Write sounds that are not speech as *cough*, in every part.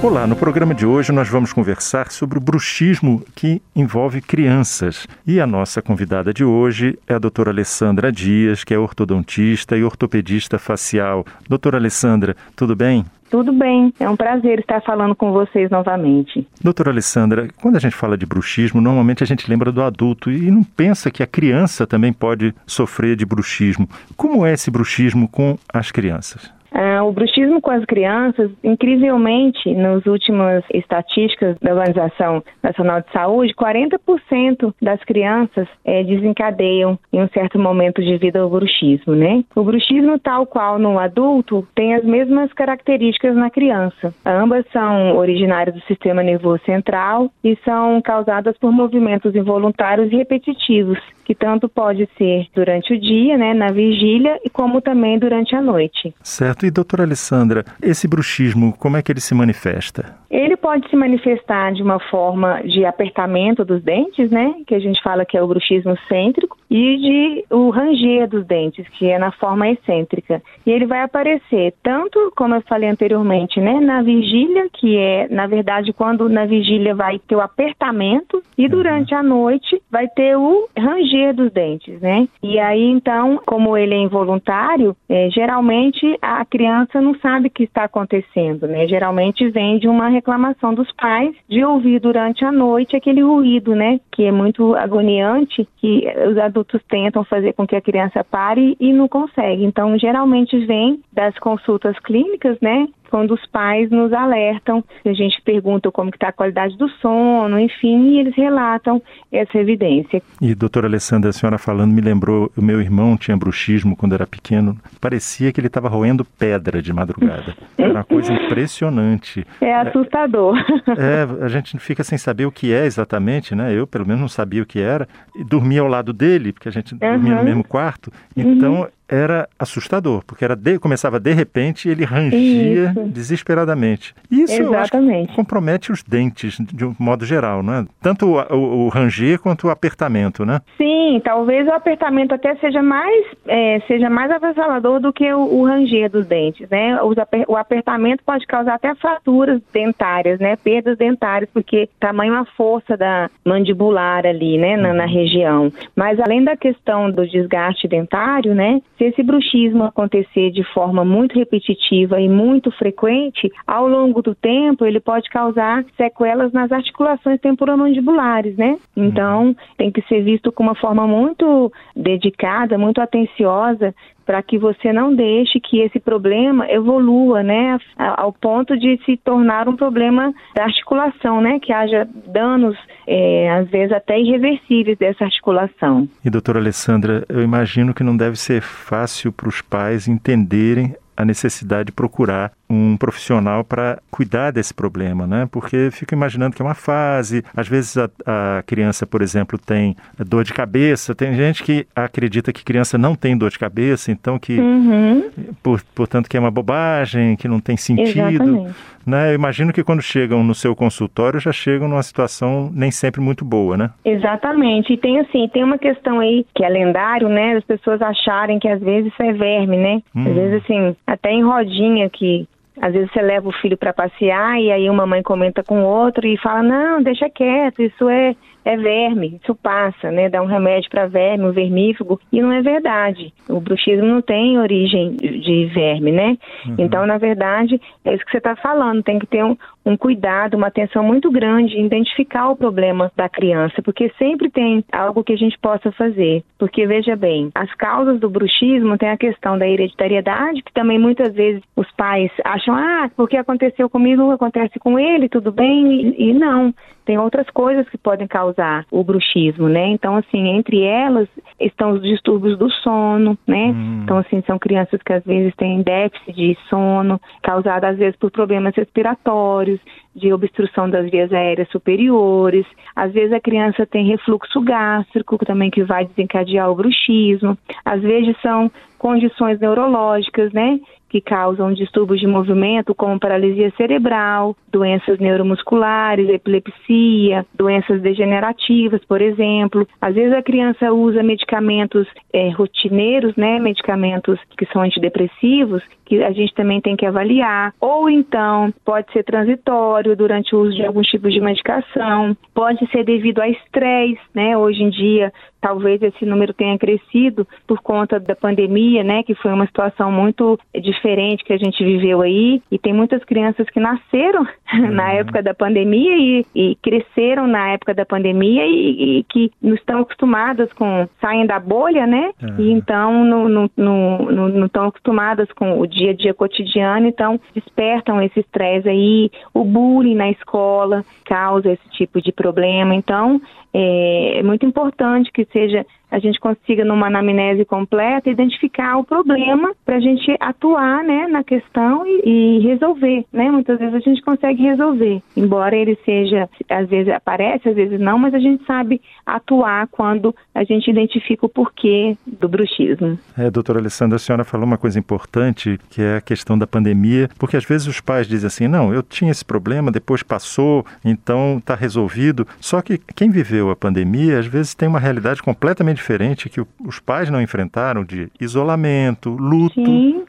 Olá, no programa de hoje nós vamos conversar sobre o bruxismo que envolve crianças. E a nossa convidada de hoje é a doutora Alessandra Dias, que é ortodontista e ortopedista facial. Doutora Alessandra, tudo bem? Tudo bem, é um prazer estar falando com vocês novamente. Doutora Alessandra, quando a gente fala de bruxismo, normalmente a gente lembra do adulto e não pensa que a criança também pode sofrer de bruxismo. Como é esse bruxismo com as crianças? Ah, o bruxismo com as crianças, incrivelmente, nas últimas estatísticas da Organização Nacional de Saúde, 40% das crianças é, desencadeiam em um certo momento de vida o bruxismo, né? O bruxismo, tal qual no adulto, tem as mesmas características na criança. Ambas são originárias do sistema nervoso central e são causadas por movimentos involuntários e repetitivos, que tanto pode ser durante o dia, né, na vigília, e como também durante a noite. Certo. E, doutora Alessandra, esse bruxismo, como é que ele se manifesta? Ele pode se manifestar de uma forma de apertamento dos dentes, né, que a gente fala que é o bruxismo cêntrico, e de o ranger dos dentes, que é na forma excêntrica. E ele vai aparecer tanto, como eu falei anteriormente, né, na vigília, que é, na verdade, quando na vigília vai ter o apertamento, e uhum. durante a noite vai ter o ranger dos dentes, né? E aí, então, como ele é involuntário, é, geralmente a criança não sabe o que está acontecendo, né? Geralmente vem de uma reclamação dos pais de ouvir durante a noite aquele ruído, né? Que é muito agoniante, que os adultos tentam fazer com que a criança pare e não consegue. Então, geralmente vem das consultas clínicas, né? Quando os pais nos alertam, a gente pergunta como está a qualidade do sono, enfim, e eles relatam essa evidência. E doutora Alessandra, a senhora falando me lembrou, o meu irmão tinha bruxismo quando era pequeno, parecia que ele estava roendo pedra de madrugada. Era uma coisa impressionante. *laughs* É assustador. É, a gente fica sem saber o que é exatamente, né? Eu, pelo menos, não sabia o que era. E dormia ao lado dele, porque a gente uhum. dormia no mesmo quarto. Então, uhum era assustador, porque era de, começava de repente e ele rangia Isso. desesperadamente. Isso Exatamente. compromete os dentes de um modo geral, não é? Tanto o, o, o, ranger quanto o apertamento, né? Sim, talvez o apertamento até seja mais é, seja mais avassalador do que o, o ranger dos dentes, né? o apertamento pode causar até fraturas dentárias, né? Perdas dentárias, porque tamanho a força da mandibular ali, né? Na, na uhum. região. Mas além da questão do desgaste dentário, né? Se esse bruxismo acontecer de forma muito repetitiva e muito frequente, ao longo do tempo ele pode causar sequelas nas articulações temporomandibulares, né? Então, tem que ser visto com uma forma muito dedicada, muito atenciosa, para que você não deixe que esse problema evolua, né, ao ponto de se tornar um problema da articulação, né, que haja danos, é, às vezes até irreversíveis dessa articulação. E doutora Alessandra, eu imagino que não deve ser fácil para os pais entenderem a necessidade de procurar um profissional para cuidar desse problema, né? Porque fico imaginando que é uma fase, às vezes a, a, criança, por exemplo, tem dor de cabeça, tem gente que acredita que criança não tem dor de cabeça, então que, uhum. por, portanto, que é uma bobagem, que não tem sentido, né? Eu imagino que quando chegam no seu consultório já chegam numa situação nem sempre muito boa, né? Exatamente, e tem assim, tem uma questão aí que é lendário, né? As pessoas acharem que às vezes isso é verme, né? Hum. Às vezes assim, até em rodinha que às vezes você leva o filho para passear e aí uma mãe comenta com outro e fala: não, deixa quieto, isso é é verme, isso passa, né? Dá um remédio para verme, um vermífugo, e não é verdade. O bruxismo não tem origem de verme, né? Uhum. Então, na verdade, é isso que você está falando, tem que ter um, um cuidado, uma atenção muito grande em identificar o problema da criança, porque sempre tem algo que a gente possa fazer. Porque, veja bem, as causas do bruxismo tem a questão da hereditariedade, que também muitas vezes os pais acham, ah, porque aconteceu comigo, acontece com ele, tudo bem, e, e não tem outras coisas que podem causar o bruxismo, né? Então, assim, entre elas estão os distúrbios do sono, né? Hum. Então, assim, são crianças que às vezes têm déficit de sono, causado às vezes por problemas respiratórios, de obstrução das vias aéreas superiores. Às vezes a criança tem refluxo gástrico também que vai desencadear o bruxismo. Às vezes são condições neurológicas, né? Que causam distúrbios de movimento, como paralisia cerebral, doenças neuromusculares, epilepsia, doenças degenerativas, por exemplo. Às vezes a criança usa medicamentos é, rotineiros, né, medicamentos que são antidepressivos, que a gente também tem que avaliar. Ou então pode ser transitório durante o uso de alguns tipos de medicação, pode ser devido a estresse, né? Hoje em dia talvez esse número tenha crescido por conta da pandemia, né, que foi uma situação muito diferente que a gente viveu aí, e tem muitas crianças que nasceram *laughs* uhum. na época da pandemia e, e, cresceram na época da pandemia e, e, que não estão acostumadas com, saem da bolha, né, uhum. e então não, não, não, não estão acostumadas com o dia a dia cotidiano, então despertam esse estresse aí, o bullying na escola causa esse tipo de problema, então é, é muito importante que seja a gente consiga, numa anamnese completa, identificar o problema para a gente atuar né, na questão e, e, resolver. Né? Muitas vezes a gente consegue resolver, embora ele seja, às vezes aparece, às vezes não, mas a gente sabe atuar quando a gente identifica o porquê do bruxismo. É, doutora Alessandra, a senhora falou uma coisa importante, que é a questão da pandemia, porque às vezes os pais dizem assim, não, eu tinha esse problema, depois passou, então está resolvido. Só que quem viveu a pandemia, às vezes tem uma realidade completamente diferente que os pais não enfrentaram de isolamento, luto,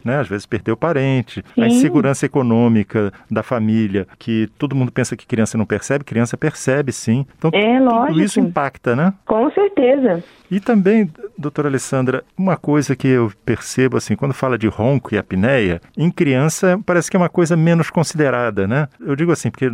né? Às vezes perdeu parente, Sim. a insegurança econômica da família, que todo mundo pensa que criança não percebe, criança percebe sim. Então é, tudo isso impacta, né? Com certeza. E também, doutora Alessandra, uma coisa que eu percebo assim, quando fala de ronco e apneia, em criança parece que é uma coisa menos considerada, né? Eu digo assim, porque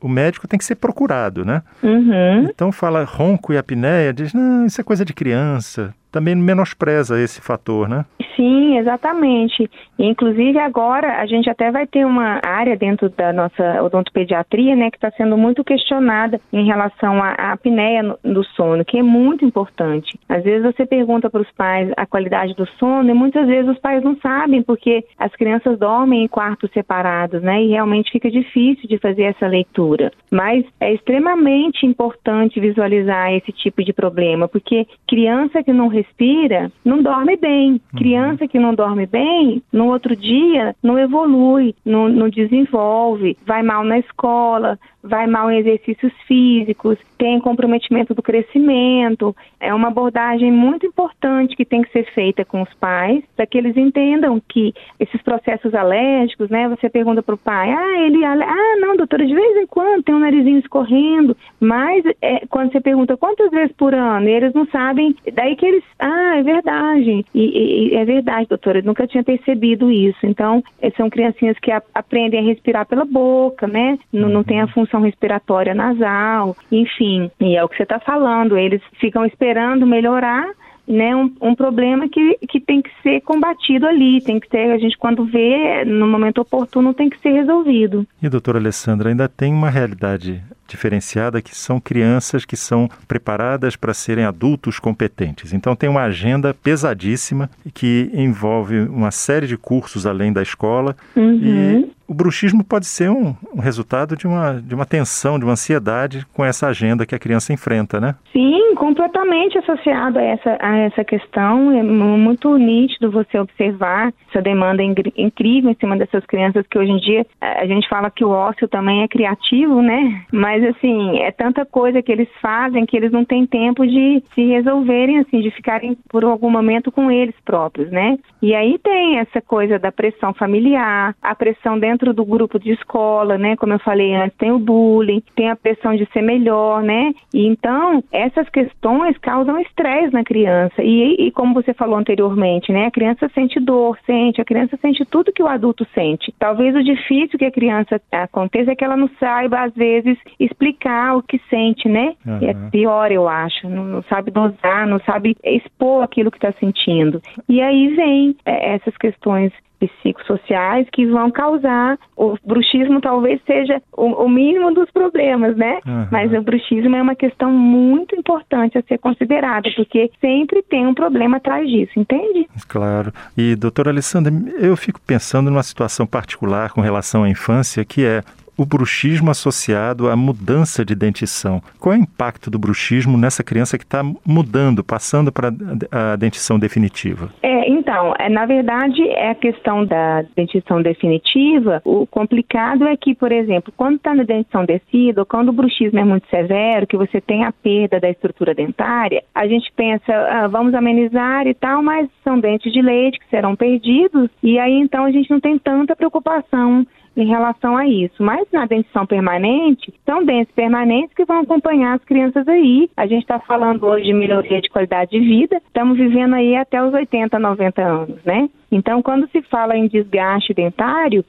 o médico tem que ser procurado, né? Uhum. Então fala ronco e apneia, diz, não, isso é coisa de criança também menospreza esse fator, né? Sim, exatamente. Inclusive agora a gente até vai ter uma área dentro da nossa odontopediatria, né, que está sendo muito questionada em relação à, apneia do sono, que é muito importante. Às vezes você pergunta para os pais a qualidade do sono e muitas vezes os pais não sabem porque as crianças dormem em quartos separados, né, e realmente fica difícil de fazer essa leitura. Mas é extremamente importante visualizar esse tipo de problema, porque criança que não respira, não dorme bem. Uhum. Criança que não dorme bem, no outro dia não evolui, não, não desenvolve, vai mal na escola, vai mal em exercícios físicos, tem comprometimento do crescimento. É uma abordagem muito importante que tem que ser feita com os pais, para que eles entendam que esses processos alérgicos, né? Você pergunta para o pai, ah, ele, ah, não, doutora, de vez em quando tem um narizinho escorrendo, mas é, quando você pergunta quantas vezes por ano, eles não sabem, daí que eles, ah, é verdade, e, e é verdade, doutora, eu nunca tinha percebido isso. Então, são criancinhas que a, aprendem a respirar pela boca, né? Não, não tem a função função respiratória nasal, enfim. E é o que você está falando, eles ficam esperando melhorar né, um, um, problema que, que tem que ser combatido ali, tem que ser, a gente quando vê, no momento oportuno, tem que ser resolvido. E doutora Alessandra, ainda tem uma realidade diferenciada que são crianças que são preparadas para serem adultos competentes. Então tem uma agenda pesadíssima que envolve uma série de cursos além da escola uhum. e o bruxismo pode ser um, um, resultado de uma, de uma tensão, de uma ansiedade com essa agenda que a criança enfrenta, né? Sim, completamente associado a essa, a essa questão. É muito nítido você observar essa demanda incrível em cima dessas crianças que hoje em dia a gente fala que o ócio também é criativo, né? Mas assim, é tanta coisa que eles fazem que eles não têm tempo de se resolverem, assim, de ficarem por algum momento com eles próprios, né? E aí tem essa coisa da pressão familiar, a pressão dentro dentro do grupo de escola, né? Como eu falei antes, tem o bullying, tem a pressão de ser melhor, né? E então, essas questões causam estresse na criança. E, e como você falou anteriormente, né? A criança sente dor, sente, a criança sente tudo que o adulto sente. Talvez o difícil que a criança aconteça é que ela não saiba, às vezes, explicar o que sente, né? Uhum. É pior, eu acho. Não, não, sabe dosar, não sabe expor aquilo que está sentindo. E aí vem é, essas questões psicossociais que vão causar. O bruxismo talvez seja o, o mínimo dos problemas, né? Uhum. Mas o bruxismo é uma questão muito importante a ser considerada, porque sempre tem um problema atrás disso, entende? Claro. E, doutora Alessandra, eu fico pensando numa situação particular com relação à infância, que é o bruxismo associado à mudança de dentição. Qual é o impacto do bruxismo nessa criança que está mudando, passando para a dentição definitiva? É, então, é, na verdade, é a questão da dentição definitiva. O complicado é que, por exemplo, quando está na dentição decida, ou quando o bruxismo é muito severo, que você tem a perda da estrutura dentária, a gente pensa, ah, vamos amenizar e tal, mas são dentes de leite que serão perdidos, e aí então a gente não tem tanta preocupação em relação a isso. Mas na dentição permanente, são dentes permanentes que vão acompanhar as crianças aí. A gente está falando hoje de melhoria de qualidade de vida, estamos vivendo aí até os 80, 90 anos, né? Então, quando se fala em desgaste dentário,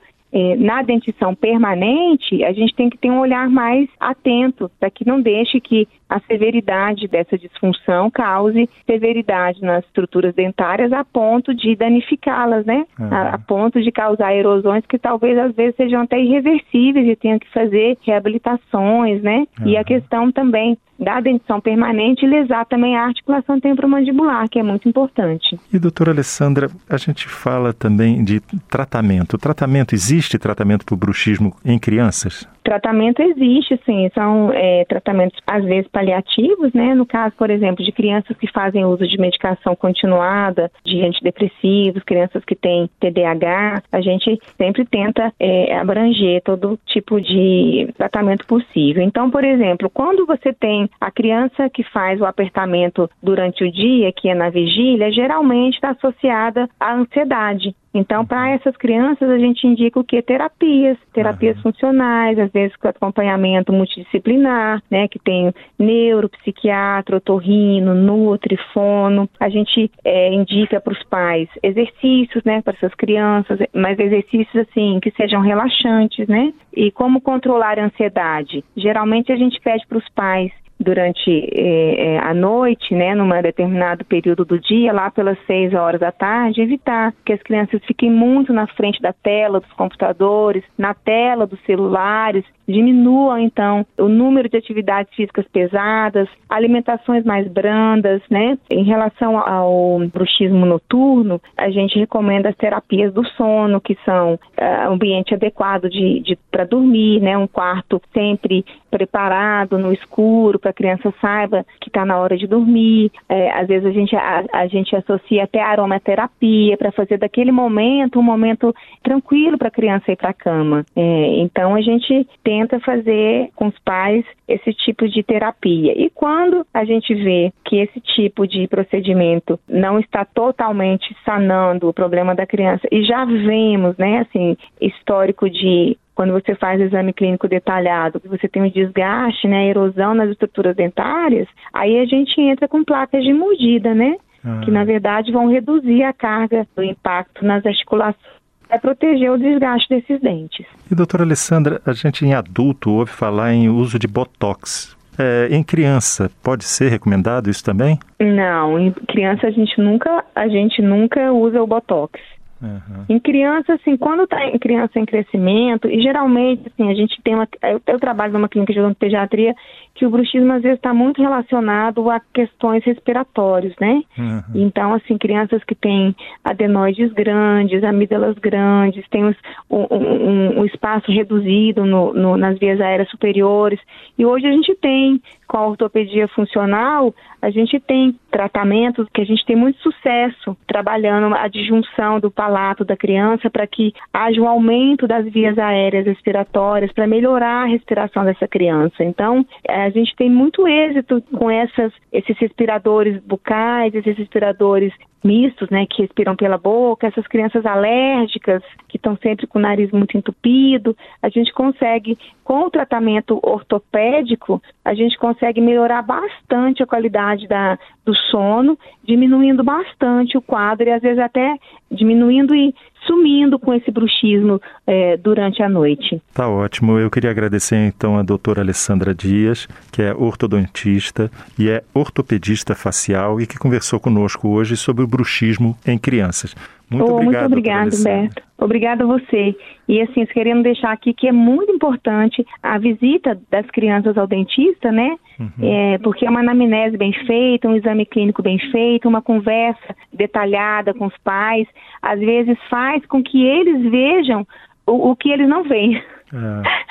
na dentição permanente, a gente tem que ter um olhar mais atento para que não deixe que a severidade dessa disfunção cause severidade nas estruturas dentárias a ponto de danificá-las, né? Uhum. A, a, ponto de causar erosões que talvez às vezes sejam até irreversíveis e tenham que fazer reabilitações, né? Uhum. E a questão também da dentição permanente lesar também a articulação temporomandibular, que é muito importante. E doutora Alessandra, a gente fala também de tratamento. O tratamento existe tratamento para o bruxismo em crianças? Tratamento existe, sim. São é, tratamentos, às vezes, paliativos, né? No caso, por exemplo, de crianças que fazem uso de medicação continuada, de antidepressivos, crianças que têm TDAH, a gente sempre tenta é, abranger todo tipo de tratamento possível. Então, por exemplo, quando você tem a criança que faz o apertamento durante o dia, que é na vigília, geralmente está associada à ansiedade. Então, para essas crianças, a gente indica o que? Terapias, terapias uhum. funcionais, às vezes com acompanhamento multidisciplinar, né? Que tem neuro, psiquiatra, otorrino, nutri, fono. A gente é, indica para os pais exercícios, né? Para essas crianças, mas exercícios, assim, que sejam relaxantes, né? E como controlar a ansiedade? Geralmente a gente pede para os pais durante eh, a noite, né, num determinado período do dia, lá pelas seis horas da tarde, evitar que as crianças fiquem muito na frente da tela dos computadores, na tela dos celulares, diminuam então o número de atividades físicas pesadas, alimentações mais brandas, né? Em relação ao bruxismo noturno, a gente recomenda as terapias do sono, que são uh, ambiente adequado de, de para dormir, né? Um quarto sempre preparado no escuro para a criança saiba que está na hora de dormir. É, às vezes a gente a, a gente associa até aromaterapia para fazer daquele momento um momento tranquilo para a criança ir para a cama. É, então a gente tem tenta fazer com os pais esse tipo de terapia. E quando a gente vê que esse tipo de procedimento não está totalmente sanando o problema da criança, e já vemos, né, assim, histórico de quando você faz exame clínico detalhado, que você tem um desgaste, né, erosão nas estruturas dentárias, aí a gente entra com placas de mordida, né? Ah. Que na verdade vão reduzir a carga do impacto nas articulações é proteger o desgaste desses dentes. E doutora Alessandra, a gente em adulto ouve falar em uso de botox. É, em criança, pode ser recomendado isso também? Não, em criança a gente nunca, a gente nunca usa o botox. Uhum. Em criança, assim, quando está em criança em crescimento, e geralmente, assim, a gente tem uma. Eu, eu trabalho numa clínica de odontopediatria que o bruxismo às vezes está muito relacionado a questões respiratórias, né? Uhum. Então, assim, crianças que têm adenoides grandes, amígdalas grandes, têm um, um, um espaço reduzido no, no, nas vias aéreas superiores. E hoje a gente tem, com a ortopedia funcional, a gente tem tratamentos que a gente tem muito sucesso trabalhando a disjunção do palato da criança para que haja um aumento das vias aéreas respiratórias para melhorar a respiração dessa criança. Então, é, a gente tem muito êxito com essas, esses respiradores bucais, esses respiradores mistos, né, que respiram pela boca, essas crianças alérgicas que estão sempre com o nariz muito entupido, a gente consegue, com o tratamento ortopédico, a gente consegue melhorar bastante a qualidade da, do sono, diminuindo bastante o quadro e às vezes até diminuindo e sumindo com esse bruxismo é, durante a noite. Tá ótimo. Eu queria agradecer então a doutora Alessandra Dias, que é ortodontista e é ortopedista facial e que conversou conosco hoje sobre o bruxismo em crianças. Muito oh, obrigado. Muito obrigado, Beto. Obrigada a você. E assim, querendo deixar aqui que é muito importante a visita das crianças ao dentista, né? Uhum. É, porque é uma anamnese bem feita, um exame clínico bem feito, uma conversa detalhada com os pais, às vezes faz com que eles vejam o, o que eles não veem. *laughs* É.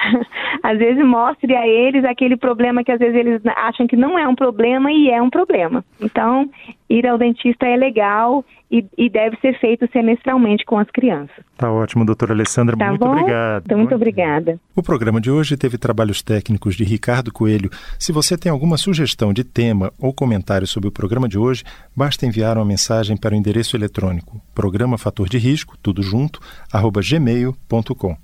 *laughs* às vezes mostre a eles aquele problema que às vezes eles acham que não é um problema e é um problema. Então, ir ao dentista é legal e, e deve ser feito semestralmente com as crianças. Tá ótimo, doutora Alessandra. Tá muito bom? obrigado. Então, muito obrigada. O programa de hoje teve trabalhos técnicos de Ricardo Coelho. Se você tem alguma sugestão de tema ou comentário sobre o programa de hoje, basta enviar uma mensagem para o endereço eletrônico programa fator de risco, tudo junto, arroba gmail.com.